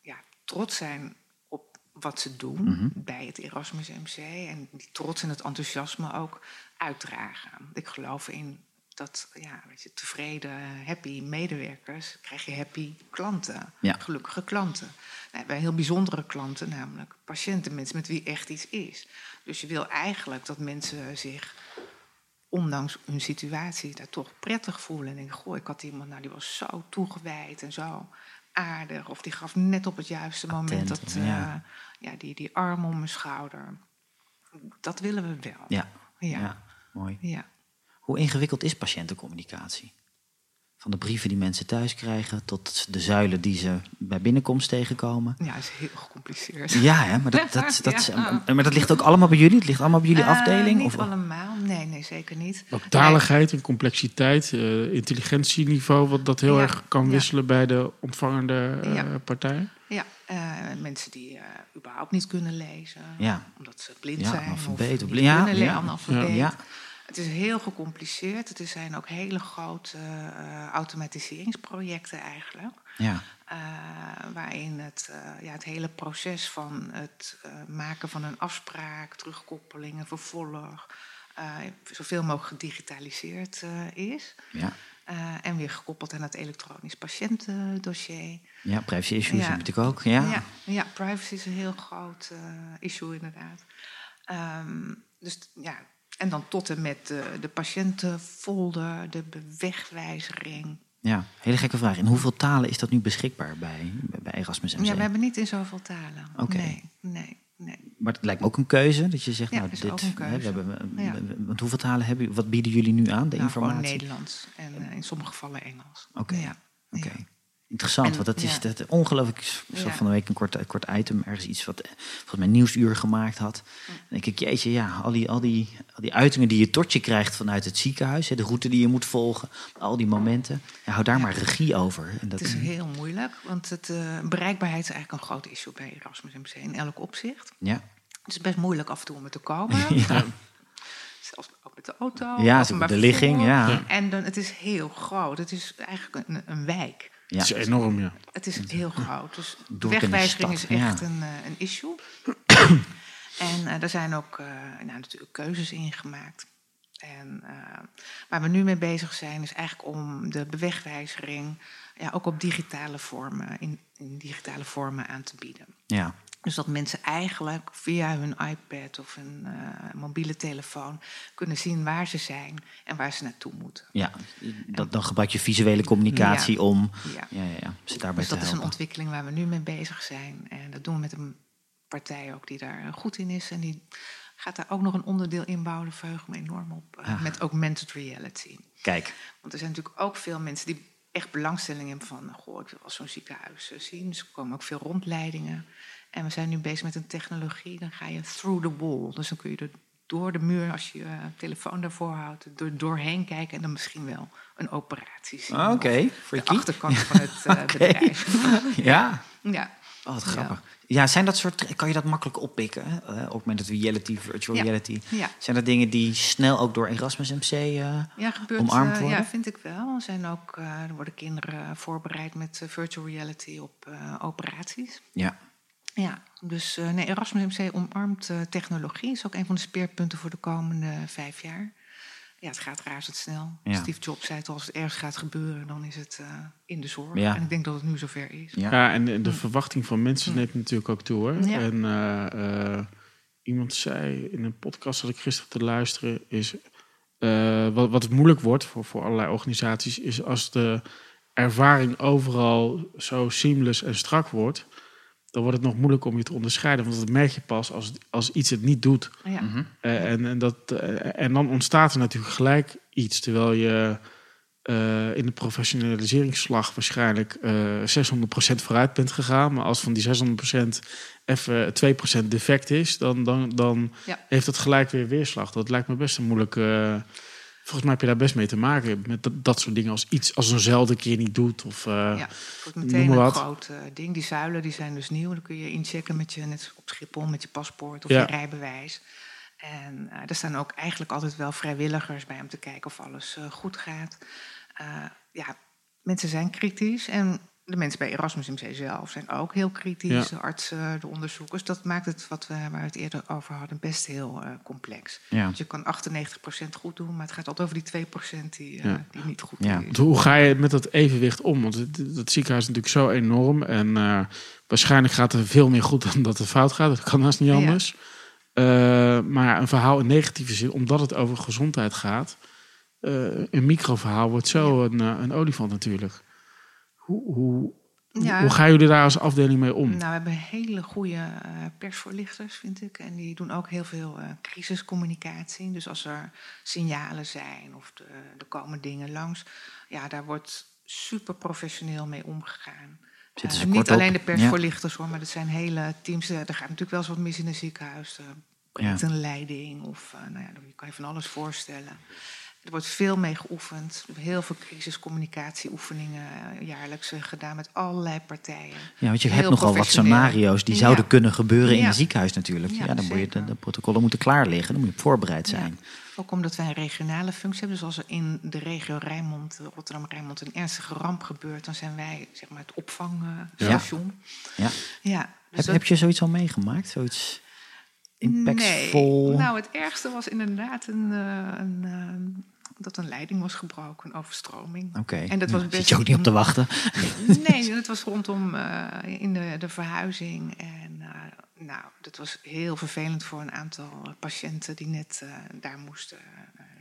ja, trots zijn op wat ze doen Mhm. bij het Erasmus MC. En die trots en het enthousiasme ook uitdragen. Ik geloof in dat ja, weet je, tevreden, happy medewerkers krijg je happy klanten, Ja. gelukkige klanten. Nou, we hebben heel bijzondere klanten, namelijk patiënten, mensen met wie echt iets is. Dus je wil eigenlijk dat mensen zich ondanks hun situatie daar toch prettig voelen. En denken, goh, ik had iemand, nou die was zo toegewijd en zo aardig. Of die gaf net op het juiste moment dat, eh, ja. ja. die, die arm om mijn schouder. Dat willen we wel. ja, Ja. ja, mooi. Ja. Hoe ingewikkeld is patiëntencommunicatie? Van de brieven die mensen thuis krijgen tot de zuilen die ze bij binnenkomst tegenkomen. Ja, is heel gecompliceerd. Ja, hè, maar, dat, [LAUGHS] dat, dat, is- Ja. maar dat ligt ook allemaal bij jullie? Het ligt allemaal bij jullie Eh, afdeling? Niet Of, allemaal. Nee, nee, zeker niet. Ook taligheid en complexiteit, eh, intelligentieniveau, wat dat heel Ja, erg kan ja. wisselen bij de ontvangende eh, Ja. partij. Ja, eh, mensen die eh, überhaupt niet kunnen lezen. Ja. Omdat ze blind Ja, zijn. analfabeet of of blind. Ja, kunnen lezen, ja. analfabeet. Het is heel gecompliceerd. Het zijn ook hele grote eh, automatiseringsprojecten eigenlijk. ja, Eh, waarin het, eh, ja, het hele proces van het maken van een afspraak, terugkoppelingen, vervolg, zoveel mogelijk gedigitaliseerd is. ja, en weer gekoppeld aan het elektronisch patiëntendossier. ja, privacy issues Ja. natuurlijk ook. Ja. Ja, ja, privacy is een heel groot issue inderdaad. Ehm, dus ja, en dan tot en met de, de patiëntenfolder, de bewegwijzering. Ja, hele gekke vraag. In hoeveel talen is dat nu beschikbaar bij, bij Erasmus MC? Ja, we hebben niet in zoveel talen. Oké. Nee, nee, nee. Maar het lijkt me ook een keuze dat je zegt, Ja, nou, is dit, ook een hè, we hebben, Ja. we- want hoeveel talen hebben jullie? Wat bieden jullie nu aan, de Nou, gewoon informatie? Nederlands en eh, in sommige gevallen Engels. Oké. Ja. Oké. Interessant, En- want dat is ja. dat, ongelooflijk. Ik zag Ja. van de week een kort, kort item, ergens iets wat volgens mij Nieuwsuur gemaakt had. Hm. Dan denk ik, jeetje, ja, al die, al, die, al die uitingen die je tot je krijgt vanuit het ziekenhuis, de route die je moet volgen, al die momenten. Ja, hou daar Ja. maar regie over. En dat, Het is heel moeilijk, want het, eh, bereikbaarheid is eigenlijk een groot issue bij Erasmus MC in elk opzicht. ja. Het is best moeilijk af en toe om er te komen. [LAUGHS] Ja. Zelfs ook met de auto. Ja, de ligging, ja. En dan, het is heel groot. Het is eigenlijk een, een wijk. Ja. Het is enorm, ja. Het is heel groot. Dus de wegwijziging is echt ja. een, eh, een issue. [COUGHS] en eh, er zijn ook eh, nou, natuurlijk keuzes in gemaakt. En eh, waar we nu mee bezig zijn, is eigenlijk om de bewegwijzering ja, ook op digitale vormen, in, in digitale vormen aan te bieden. ja. Dus dat mensen eigenlijk via hun iPad of een eh, mobiele telefoon kunnen zien waar ze zijn en waar ze naartoe moeten. Ja, dat, dan gebruik je visuele communicatie Ja. om Ja. ja, ja, ze daarbij Dus dat te is een helpen. ontwikkeling waar we nu mee bezig zijn. En dat doen we met een partij ook die daar eh, goed in is. En die gaat daar ook nog een onderdeel in bouwen. Daar verheug me enorm op. eh, Ah. Met augmented reality. Kijk, Want er zijn natuurlijk ook veel mensen die echt belangstelling hebben van... goh, ik wil wel zo'n ziekenhuis eh, zien. Dus er komen ook veel rondleidingen. En we zijn nu bezig met een technologie. Dan ga je through the wall. Dus dan kun je er door de muur, als je je eh, telefoon daarvoor houdt... er doorheen kijken en dan misschien wel een operatie zien. Ah, oké, freaky. De achterkant van het eh, [LAUGHS] bedrijf. [LAUGHS] ja, Ja, Oh, wat grappig. Ja, zijn dat soort... Kan je dat makkelijk oppikken? hè? Eh, augmented reality, virtual Ja. reality. Ja. Zijn dat dingen die snel ook door Erasmus MC... eh, Ja, gebeurt, Omarmd worden? ja, vind ik wel. Er, zijn ook, er worden kinderen voorbereid met virtual reality op operaties. ja. Ja, dus eh, nee, Erasmus MC omarmt eh, technologie. is ook een van de speerpunten voor de komende vijf jaar. Ja, het gaat razendsnel. Ja. Steve Jobs zei het al, als het ergens gaat gebeuren, dan is het eh, in de zorg. Ja. En ik denk dat het nu zover is. Ja. Ja, en de, de verwachting van mensen neemt natuurlijk ook toe. Hoor. Ja. En eh, eh, iemand zei in een podcast dat ik gisteren te luisteren is... eh, wat, wat het moeilijk wordt voor, voor allerlei organisaties... is als de ervaring overal zo seamless en strak wordt... dan wordt het nog moeilijk om je te onderscheiden. Want dat merk je pas als, als iets het niet doet. Ja. Mhm. Eh, en, en, dat, eh, en dan ontstaat er natuurlijk gelijk iets. Terwijl je eh, in de professionaliseringsslag waarschijnlijk eh 600% vooruit bent gegaan. Maar als van die 600% even 2% defect is, dan, dan, dan Ja. heeft dat gelijk weer weerslag. Dat lijkt me best een moeilijk. Volgens mij heb je daar best mee te maken. Met dat, dat soort dingen als iets als eenzelfde keer niet doet. Of, eh, Ja, het wordt meteen een wat. groot eh, ding. Die zuilen die zijn dus nieuw. Dan kun je inchecken met je, net op Schiphol, met je paspoort of Ja. je rijbewijs. En eh, er staan ook eigenlijk altijd wel vrijwilligers bij om te kijken of alles goed gaat. Ja, mensen zijn kritisch. En de mensen bij Erasmus MC zelf zijn ook heel kritisch. Ja. De artsen, de onderzoekers. Dat maakt het, wat we, waar we het eerder over hadden, best heel eh, complex. Ja. Dus je kan 98% goed doen, maar het gaat altijd over die 2% die, eh, Ja. die niet goed Ja. Want Hoe ga je met dat evenwicht om? Want het, dat ziekenhuis is natuurlijk zo enorm. En eh, waarschijnlijk gaat er veel meer goed dan dat er fout gaat. Dat kan haast niet anders. Maar een verhaal in negatieve zin, omdat het over gezondheid gaat. een microverhaal wordt zo een, een olifant natuurlijk. Hoe, hoe, Ja. hoe gaan jullie daar als afdeling mee om? Nou, we hebben hele goede eh, persvoorlichters, vind ik. En die doen ook heel veel eh, crisiscommunicatie. Dus als er signalen zijn of de, er komen dingen langs, ja, daar wordt super professioneel mee omgegaan. Eh, ze niet alleen op? de persvoorlichters hoor, maar dat zijn hele teams. Eh, Er gaat natuurlijk wel eens wat mis in een ziekenhuis. Er Ja. een leiding of eh, nou ja, dan kan je van alles voorstellen. Er wordt veel mee geoefend. Heel veel crisiscommunicatieoefeningen eh, jaarlijks eh, gedaan met allerlei partijen. Ja, want je Heel hebt nogal wat scenario's die Ja. zouden kunnen gebeuren in een ziekenhuis natuurlijk. Ja, Ja, dan moet je de, protocollen moeten klaar liggen, dan moet je voorbereid zijn. Ook omdat wij een regionale functie hebben. Dus als er in de regio Rijnmond, eh, Rotterdam-Rijnmond, een ernstige ramp gebeurt, dan zijn wij zeg maar, het opvangstation. Ja. Ja. dus Heb, dat- heb je zoiets al meegemaakt? Zoiets impactvol? Nee. Nou, het ergste was inderdaad een, een, eh, dat een leiding was gebroken, een overstroming. Oké, En dat was best- zit je ook niet op te wachten? Nee, het was rondom eh, in de, de verhuizing. En eh, nou, dat was heel vervelend voor een aantal patiënten die net eh, daar moesten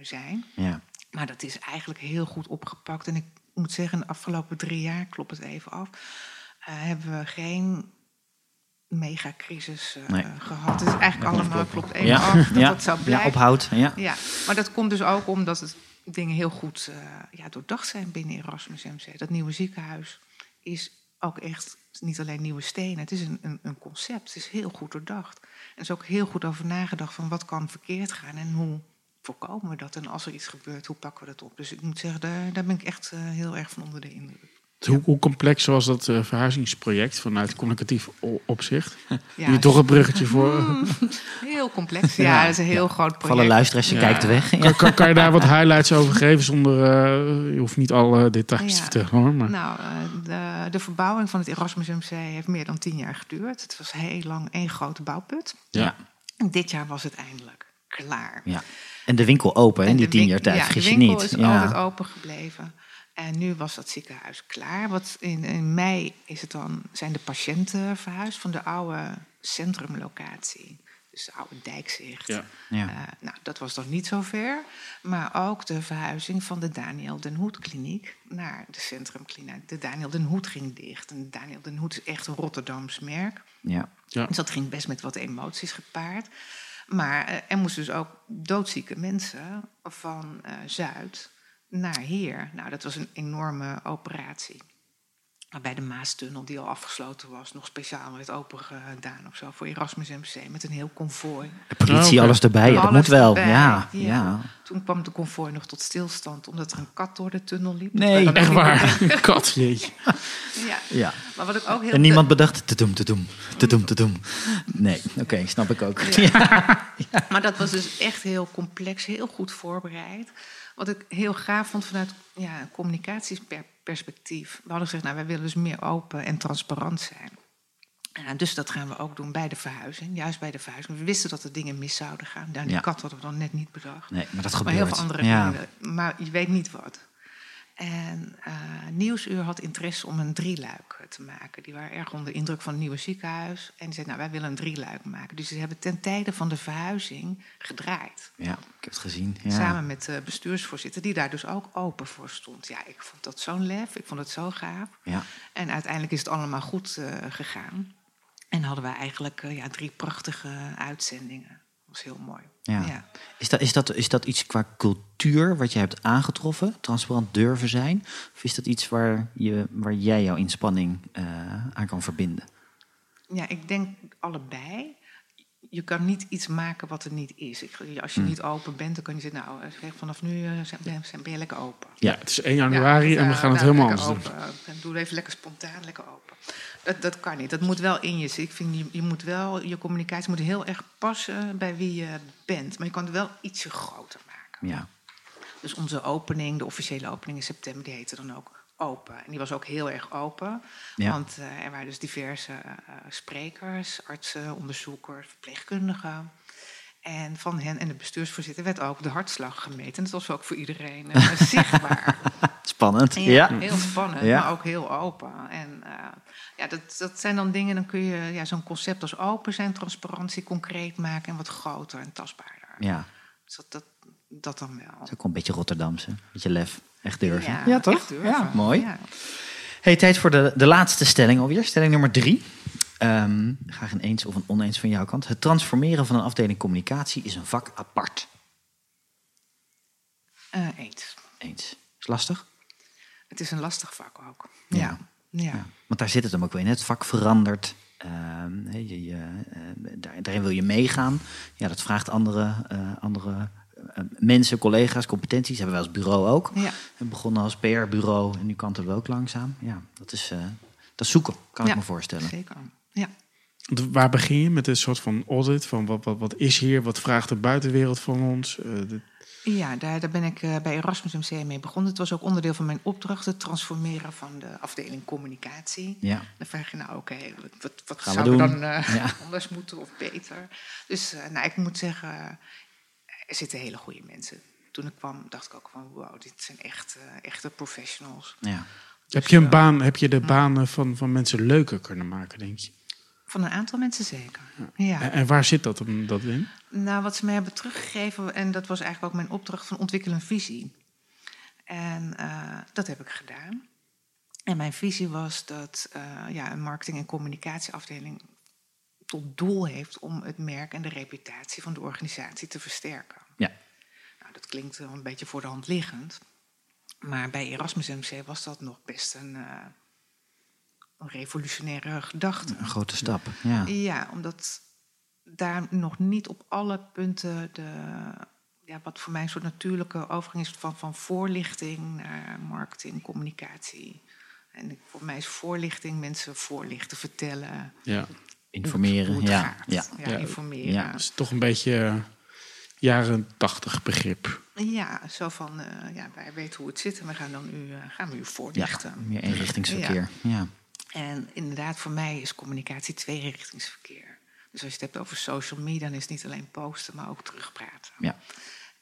zijn. Ja. Maar dat is eigenlijk heel goed opgepakt. En ik moet zeggen, de afgelopen drie jaar, klopt het even af, hebben we geen megacrisis eh, Nee. gehad. Het is eigenlijk allemaal, klopt even Ja, af, dat ja, dat zou ja, blijven. ophoud. Ja. Ja, maar dat komt dus ook omdat het dingen heel goed eh, ja, doordacht zijn binnen Erasmus MC. Dat nieuwe ziekenhuis is ook echt niet alleen nieuwe stenen. Het is een, een, een concept. Het is heel goed doordacht. En er is ook heel goed over nagedacht van wat kan verkeerd gaan en hoe voorkomen we dat. En als er iets gebeurt, hoe pakken we dat op? Dus ik moet zeggen, daar, daar ben ik echt eh, heel erg van onder de indruk. Hoe, hoe complex was dat eh, verhuizingsproject vanuit communicatief opzicht? [LAUGHS] Ja, Hier toch een bruggetje voor. Mm, [LAUGHS] heel complex. Ja, dat is een heel groot Voor alle project. luisteraars, je Ja. kijkt weg. Ja. Kan, kan, kan je daar wat highlights over geven zonder... eh, je hoeft niet alle details te Ja. vertellen hoor. Maar. Nou, eh, de, de verbouwing van het Erasmus MC heeft meer dan tien jaar geduurd. Het was heel lang één grote bouwput. Ja. En dit jaar was het eindelijk klaar. Ja. En de winkel open in En die de tien jaar tijd, ja, de je winkel niet. is ja. altijd open gebleven. En nu was dat ziekenhuis klaar. Wat in, in mei is het dan, zijn de patiënten verhuisd van de oude centrumlocatie. Dus de oude dijkzicht. Ja. Ja. Eh, nou, dat was nog niet zo ver. Maar ook de verhuizing van de Daniel Den Hoed kliniek naar de centrumkliniek. De Daniel Den Hoed ging dicht. En Daniel Den Hoed is echt een Rotterdams merk. Ja. Ja. Dus dat ging best met wat emoties gepaard. Maar eh, er moesten dus ook doodzieke mensen van eh, Zuid naar hier. Nou, dat was een enorme operatie. Waarbij de Maastunnel, die al afgesloten was, nog speciaal werd open gedaan of zo voor Erasmus MC met een heel konvooi. De politie, Oh, alles erbij. Ja, dat Alles moet wel. erbij, Ja, ja. Toen kwam de konvooi nog tot stilstand omdat er een kat door de tunnel liep. Nee. Echt waar. bedenken. [LAUGHS] Kat, jeetje. [LAUGHS] Ja. ja. Maar wat ik ook heel En niemand bedacht, te doen, te doen, te doen, te doen. Nee, oké, snap ik ook. [LAUGHS] Ja. Maar dat was dus echt heel complex, heel goed voorbereid. Wat ik heel gaaf vond vanuit ja, communicatieperspectief. We hadden gezegd, nou, wij willen dus meer open en transparant zijn. Ja, dus dat gaan we ook doen bij de verhuizing. Juist bij de verhuizing. We wisten dat er dingen mis zouden gaan. Nou, die Ja. kat hadden we dan net niet bedacht. Nee, maar dat Maar gebeurt. heel veel andere ja. dingen. Maar je weet niet wat. En eh, Nieuwsuur had interesse om een drieluik eh, te maken. Die waren erg onder de indruk van het nieuwe ziekenhuis. En die zeiden, nou, wij willen een drieluik maken. Dus ze hebben ten tijde van de verhuizing gedraaid. Ja, ik heb het gezien. Ja. Samen met de bestuursvoorzitter, die daar dus ook open voor stond. Ja, ik vond dat zo'n lef. Ik vond het zo gaaf. Ja. En uiteindelijk is het allemaal goed eh, gegaan. En hadden we eigenlijk eh, ja, drie prachtige uitzendingen. Was heel mooi. Ja. Is, dat, is, dat, is dat iets qua cultuur wat je hebt aangetroffen? Transparant durven zijn? Of is dat iets waar, je, waar jij jouw inspanning eh, aan kan verbinden? Ja, ik denk allebei. Je kan niet iets maken wat er niet is. Ik, als je niet open bent, dan kan je zeggen, nou, eh, vanaf nu eh, ben je lekker open. Ja, het is 1 januari Ja, en we eh, gaan het nou, helemaal anders doen. open. Doe het even lekker spontaan, lekker open. Dat, dat kan niet. Dat moet wel in je zitten. Ik vind, je, je moet wel, je communicatie moet heel erg passen bij wie je bent. Maar je kan het wel ietsje groter maken. Ja. Dus onze opening, de officiële opening in september, die heette dan ook open. En die was ook heel erg open. Ja. Want eh, er waren dus diverse eh, sprekers, artsen, onderzoekers, verpleegkundigen. En van hen en de bestuursvoorzitter werd ook de hartslag gemeten. En dat was ook voor iedereen eh, [LAUGHS] zichtbaar. Spannend. Ja, Ja. heel spannend, Ja. maar ook heel open. En eh, ja, dat, dat zijn dan dingen, dan kun je ja, zo'n concept als open zijn, transparantie concreet maken en wat groter en tastbaarder. ja. Dus dat, dat, dat dan wel. Dat is ook een beetje Rotterdamse. Een beetje lef. Echt durven. Ja, Ja, toch? durven. Ja, mooi. Ja. Hey, tijd voor de, de laatste stelling alweer. Stelling nummer drie. Ehm, graag een eens of een oneens van jouw kant. Het transformeren van een afdeling communicatie is een vak apart. Eh, eens. Eens. Is lastig? Het is een lastig vak ook. Ja. Ja. ja. Ja. Want daar zit het hem ook wel in. Het vak verandert. Ehm, hè, je, je, eh, daar, daarin wil je meegaan. Ja, dat vraagt andere, eh, andere mensen, collega's, competenties. Hebben wij als bureau ook. Ja. We begonnen als PR-bureau en nu kantelen we ook langzaam. Ja, dat is, eh, dat is zoeken, kan ik me voorstellen. Zeker. Ja. Want Waar begin je met een soort van audit? Van wat, wat, wat is hier? Wat vraagt de buitenwereld van ons? Eh, de- Ja, daar, daar ben ik eh, bij Erasmus MC mee begonnen. Het was ook onderdeel van mijn opdracht, het transformeren van de afdeling communicatie. Ja, Dan vraag je nou, oké, wat, wat, wat Gaan we er dan eh, Ja. [LAUGHS] anders moeten of beter? Dus eh, nou, ik moet zeggen, er zitten hele goede mensen. Toen ik kwam, dacht ik ook van, wow, dit zijn echt, eh, echte professionals. ja. heb, je een baan, heb je de banen van, van mensen leuker kunnen maken, denk je? Van een aantal mensen zeker. Ja. En, en waar zit dat, hem- dat in? Nou, wat ze mij hebben teruggegeven, en dat was eigenlijk ook mijn opdracht van ontwikkel een visie. En eh, dat heb ik gedaan. En mijn visie was dat eh, ja, een marketing- en communicatieafdeling tot doel heeft om het merk en de reputatie van de organisatie te versterken. ja. Nou, dat klinkt wel een beetje voor de hand liggend. Maar bij Erasmus MC was dat nog best een, eh, een revolutionaire gedachte. Een grote stap. Ja. Ja, omdat daar nog niet op alle punten de, ja, wat voor mij een soort natuurlijke overgang is van, van voorlichting naar marketing, communicatie. En ik- voor mij is voorlichting mensen voorlichten, vertellen. Ja. Informeren. ja. Ja. Ja, Ja, informeren. ja. Ja. Dat is toch een beetje eh, jaren tachtig begrip. zo van, eh, ja, wij weten hoe het zit en we gaan dan u, eh, gaan we u ja. voorlichten. Meer eenrichtingsverkeer. Ja. En inderdaad, voor mij is communicatie tweerichtingsverkeer. Dus als je het hebt over social media, dan is het niet alleen posten, maar ook terugpraten. Ja.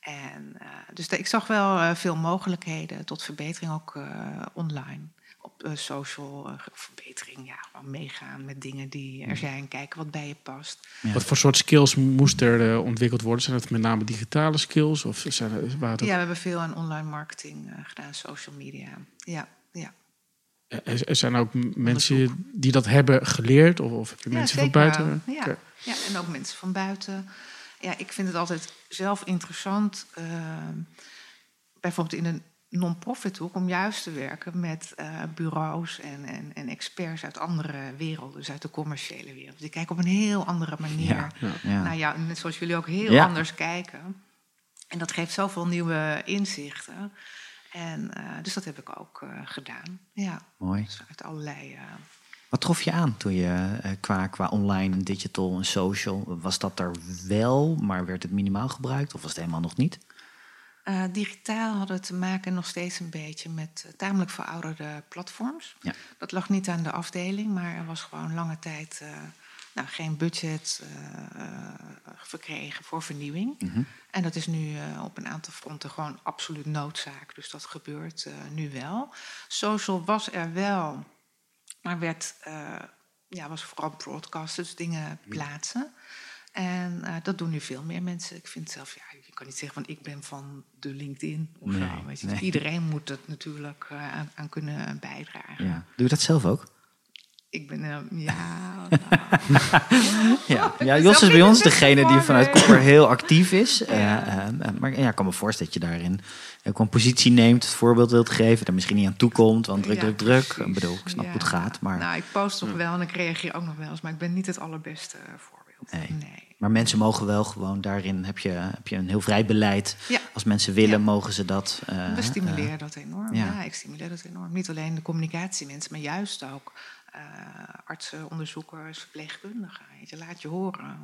En, eh, dus de- ik zag wel eh, veel mogelijkheden tot verbetering, ook eh, online. Op eh, social verbetering, ja, gewoon meegaan met dingen die er zijn, kijken wat bij je past. Ja. Wat voor soort skills moest er eh, ontwikkeld worden? Zijn het met name digitale skills? Of zijn er, waren het ook- Ja, we hebben veel aan online marketing eh, gedaan, social media. Ja, ja. er, er zijn ook mensen die dat hebben geleerd? Of, of heb je Ja, mensen van buiten? Ja. Ja, en ook mensen van buiten. Ja, ik vind het altijd zelf interessant. eh, bijvoorbeeld in de non-profit hoek om juist te werken met uh, bureaus en, en, en, experts uit andere werelden, dus uit de commerciële wereld. Die kijken op een heel andere manier. Ja, ja. Nou ja, net zoals jullie ook heel anders kijken. En dat geeft zoveel nieuwe inzichten. En, uh, dus dat heb ik ook uh, gedaan. Ja. Mooi. Dus uit allerlei. Wat trof je aan toen je qua, qua online en digital en social, was dat er wel, maar werd het minimaal gebruikt of was het helemaal nog niet? Uh, digitaal hadden we te maken nog steeds een beetje met uh, tamelijk verouderde platforms. Ja. Dat lag niet aan de afdeling, maar er was gewoon lange tijd uh, nou, geen budget verkregen voor vernieuwing. Mm -hmm. En dat is nu op een aantal fronten gewoon absoluut noodzaak. Dus dat gebeurt nu wel. Social was er wel, maar werd, ja, was vooral broadcast, dus dingen plaatsen. En uh, dat doen nu veel meer mensen. Ik vind zelf, ja, je kan niet zeggen van ik ben van de LinkedIn of nee, zo. Weet je. Nee. Iedereen moet het natuurlijk uh, aan, aan, kunnen bijdragen. Ja. Doe je dat zelf ook? Ik ben, uh, ja. [LAUGHS] Nou. ja. [LAUGHS] ja, Jos is bij ons degene die vanuit Kopper heel actief is. Ja. maar ja, ik kan me voorstellen dat je daarin ook een positie neemt, het voorbeeld wilt geven, er misschien niet aan toekomt, want druk, druk, druk. Ik bedoel, ik snap hoe het gaat. Maar... Nou, ik post toch wel en ik reageer ook nog wel eens, maar ik ben niet het allerbeste voor. Nee. nee. Maar mensen mogen wel gewoon daarin heb je, heb je een heel vrij beleid. Ja. Als mensen willen, ja. mogen ze dat. Uh, We stimuleren uh, dat enorm. Ja. ik stimuleer dat enorm. Niet alleen de communicatiemensen, maar juist ook artsen, onderzoekers, verpleegkundigen. Je laat je horen.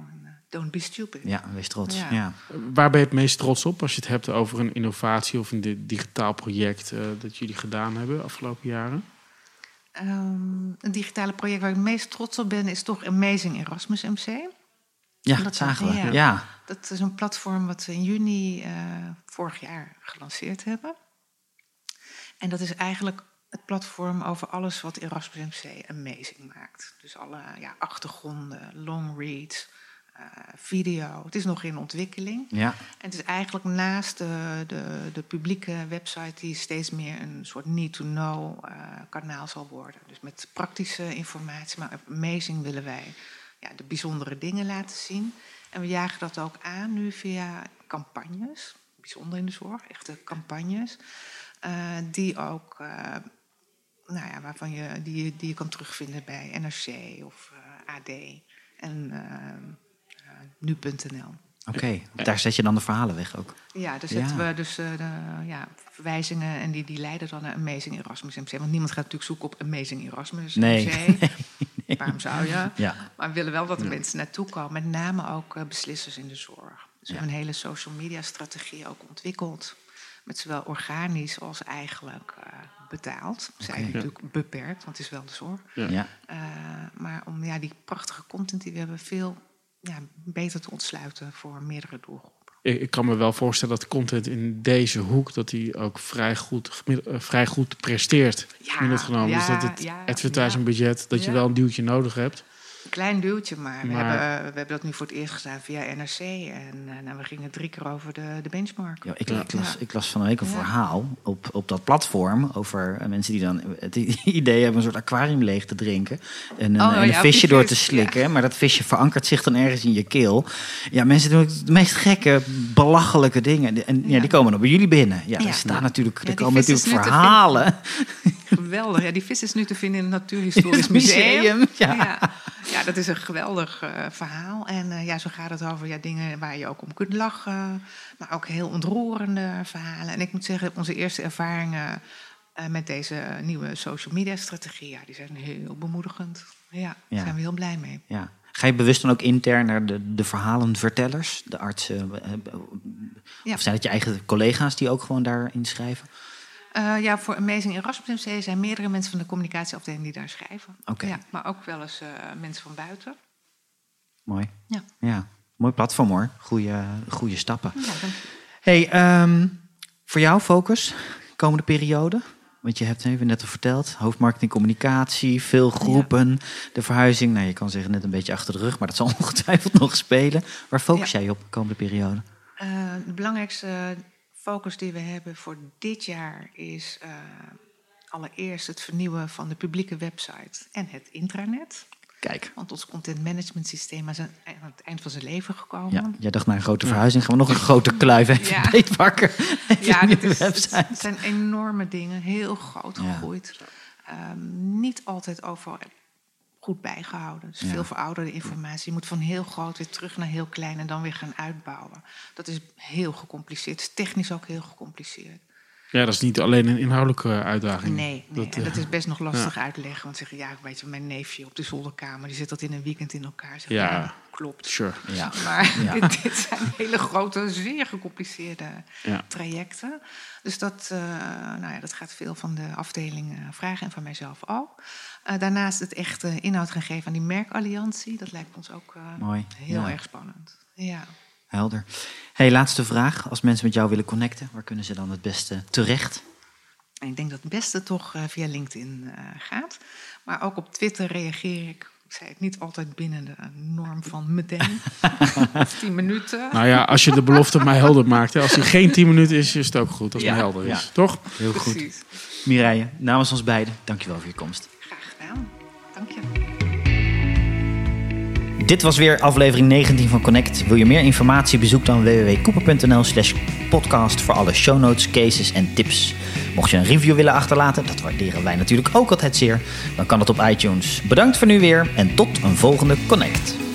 Don't be stupid. Ja, wees trots. Ja. Waar ben je het meest trots op als je het hebt over een innovatie of een digitaal project dat jullie gedaan hebben de afgelopen jaren? Um, een digitale project waar ik het meest trots op ben, is toch Amazing Erasmus MC. Ja, dat zagen we. Ja. ja. Dat is een platform wat we in juni uh, vorig jaar gelanceerd hebben. En dat is eigenlijk het platform over alles wat Erasmus MC amazing maakt. Dus alle ja, achtergronden, long reads, uh, video. Het is nog in ontwikkeling. Ja. En het is eigenlijk naast de, de, de publieke website die steeds meer een soort need-to-know uh, kanaal zal worden. Dus met praktische informatie, maar amazing willen wij ja, de bijzondere dingen laten zien. En we jagen dat ook aan nu via campagnes, bijzonder in de zorg, echte campagnes, uh, die ook, uh, nou ja, waarvan je, die, die je kan terugvinden bij NRC of uh, AD en nu.nl. Oké, okay, daar zet je dan de verhalen weg ook. Ja, daar zetten ja. we dus uh, de ja, verwijzingen en die, die leiden dan naar Amazing Erasmus MC. Want niemand gaat natuurlijk zoeken op Amazing Erasmus. MC. Nee, [LAUGHS] nee. Waarom zou je? Ja. Maar we willen wel dat de ja. mensen naartoe komen. Met name ook beslissers in de zorg. Dus we hebben een hele social media strategie ook ontwikkeld. Met zowel organisch als eigenlijk betaald. Okay. Zijn natuurlijk beperkt, want het is wel de zorg. Ja. maar om ja, die prachtige content die we hebben veel ja, beter te ontsluiten voor meerdere doelgroepen. Ik, ik kan me wel voorstellen dat content in deze hoek dat die ook vrij goed, uh, vrij goed presteert. Ja, genomen. Ja, dus dat het ja, advertising budget, dat je wel een duwtje nodig hebt. Klein duwtje, maar, maar... We, hebben, we hebben dat nu voor het eerst gedaan via NRC. En uh, nou, we gingen drie keer over de, de benchmark. Ja, ik, ik, las, ik las van een week een verhaal op, op dat platform over uh, mensen die dan het [LAUGHS] idee hebben een soort aquarium leeg te drinken. En een, oh, en een ja, visje door te slikken. Maar dat visje verankert zich dan ergens in je keel. Ja, mensen doen de meest gekke, belachelijke dingen. En ja, die komen dan bij jullie binnen. Ja, er staan natuurlijk, er komen natuurlijk verhalen. Geweldig. Ja, die vis is nu te vinden in het [LAUGHS] Natuurhistorisch Museum. Museum. Ja. Ja, dat is een geweldig uh, verhaal. En uh, ja, zo gaat het over ja, dingen waar je ook om kunt lachen. Maar ook heel ontroerende verhalen. En ik moet zeggen, onze eerste ervaringen uh, met deze nieuwe social media strategie... Ja, die zijn heel bemoedigend. Ja, daar ja. zijn we heel blij mee. Ja. Ga je bewust dan ook intern naar de, de verhalenvertellers, de artsen? Ja. Of zijn het je eigen collega's die ook gewoon daarin schrijven? Uh, ja, voor Amazing Erasmus MC zijn meerdere mensen van de communicatieafdeling die daar schrijven. Okay. Ja, maar ook wel eens uh, mensen van buiten. Mooi. Ja. ja. Mooi platform hoor. Goeie, goede stappen. Ja, hey, um, voor jou focus, komende periode? Want je hebt even net al verteld, hoofdmarketing, communicatie, veel groepen, ja. de verhuizing. Nou, je kan zeggen net een beetje achter de rug, maar dat zal [LAUGHS] ongetwijfeld nog spelen. Waar focus ja. jij op de komende periode? Uh, de belangrijkste focus die we hebben voor dit jaar is uh, allereerst het vernieuwen van de publieke website en het intranet. Kijk. Want ons content management systeem is aan het eind van zijn leven gekomen. Ja, jij dacht na een grote verhuizing gaan we nog een grote kluif even Ja. [LAUGHS] beetpakken. Ja, dit is, het website. het zijn enorme dingen, heel groot Ja. gegroeid. Ehm, niet altijd overal goed bijgehouden. Dus Ja. veel verouderde informatie. Je moet van heel groot weer terug naar heel klein en dan weer gaan uitbouwen. Dat is heel gecompliceerd. Het is technisch ook heel gecompliceerd. Ja, dat is niet alleen een inhoudelijke uitdaging. Nee, nee. Dat, en dat eh, is best nog lastig uitleggen. Want zeggen, ja, weet je, mijn neefje op de zolderkamer... die zit dat in een weekend in elkaar. Zeg, Ja. ja. klopt. Sure. Ja. Maar [LAUGHS] Ja. dit, [LAUGHS] dit zijn hele grote, zeer gecompliceerde Ja. trajecten. Dus dat, eh, nou ja, dat gaat veel van de afdeling eh, vragen en van mijzelf ook. Eh, daarnaast het echte inhoud gaan geven aan die merkalliantie. Dat lijkt ons ook eh, Mooi, heel ja. erg spannend. Ja. Helder. Hey, laatste vraag. Als mensen met jou willen connecten, waar kunnen ze dan het beste terecht? En ik denk dat het beste toch eh, via LinkedIn eh, gaat. Maar ook op Twitter reageer ik, ik zei het niet altijd binnen de norm van meteen. [LAUGHS] 10 minuten. Nou ja, als je de belofte mij helder maakt. Hè, als die geen 10 minuten is, is het ook goed als het Ja. mij helder is. Ja. Toch? Heel goed. Mireille, namens ons beiden, dankjewel voor je komst. Gedaan. Dit was weer aflevering 19 van Connect. Wil je meer informatie? Bezoek dan www.cooper.nl slash podcast voor alle show notes, cases en tips. Mocht je een review willen achterlaten, dat waarderen wij natuurlijk ook altijd zeer, dan kan dat op iTunes. Bedankt voor nu weer en tot een volgende Connect.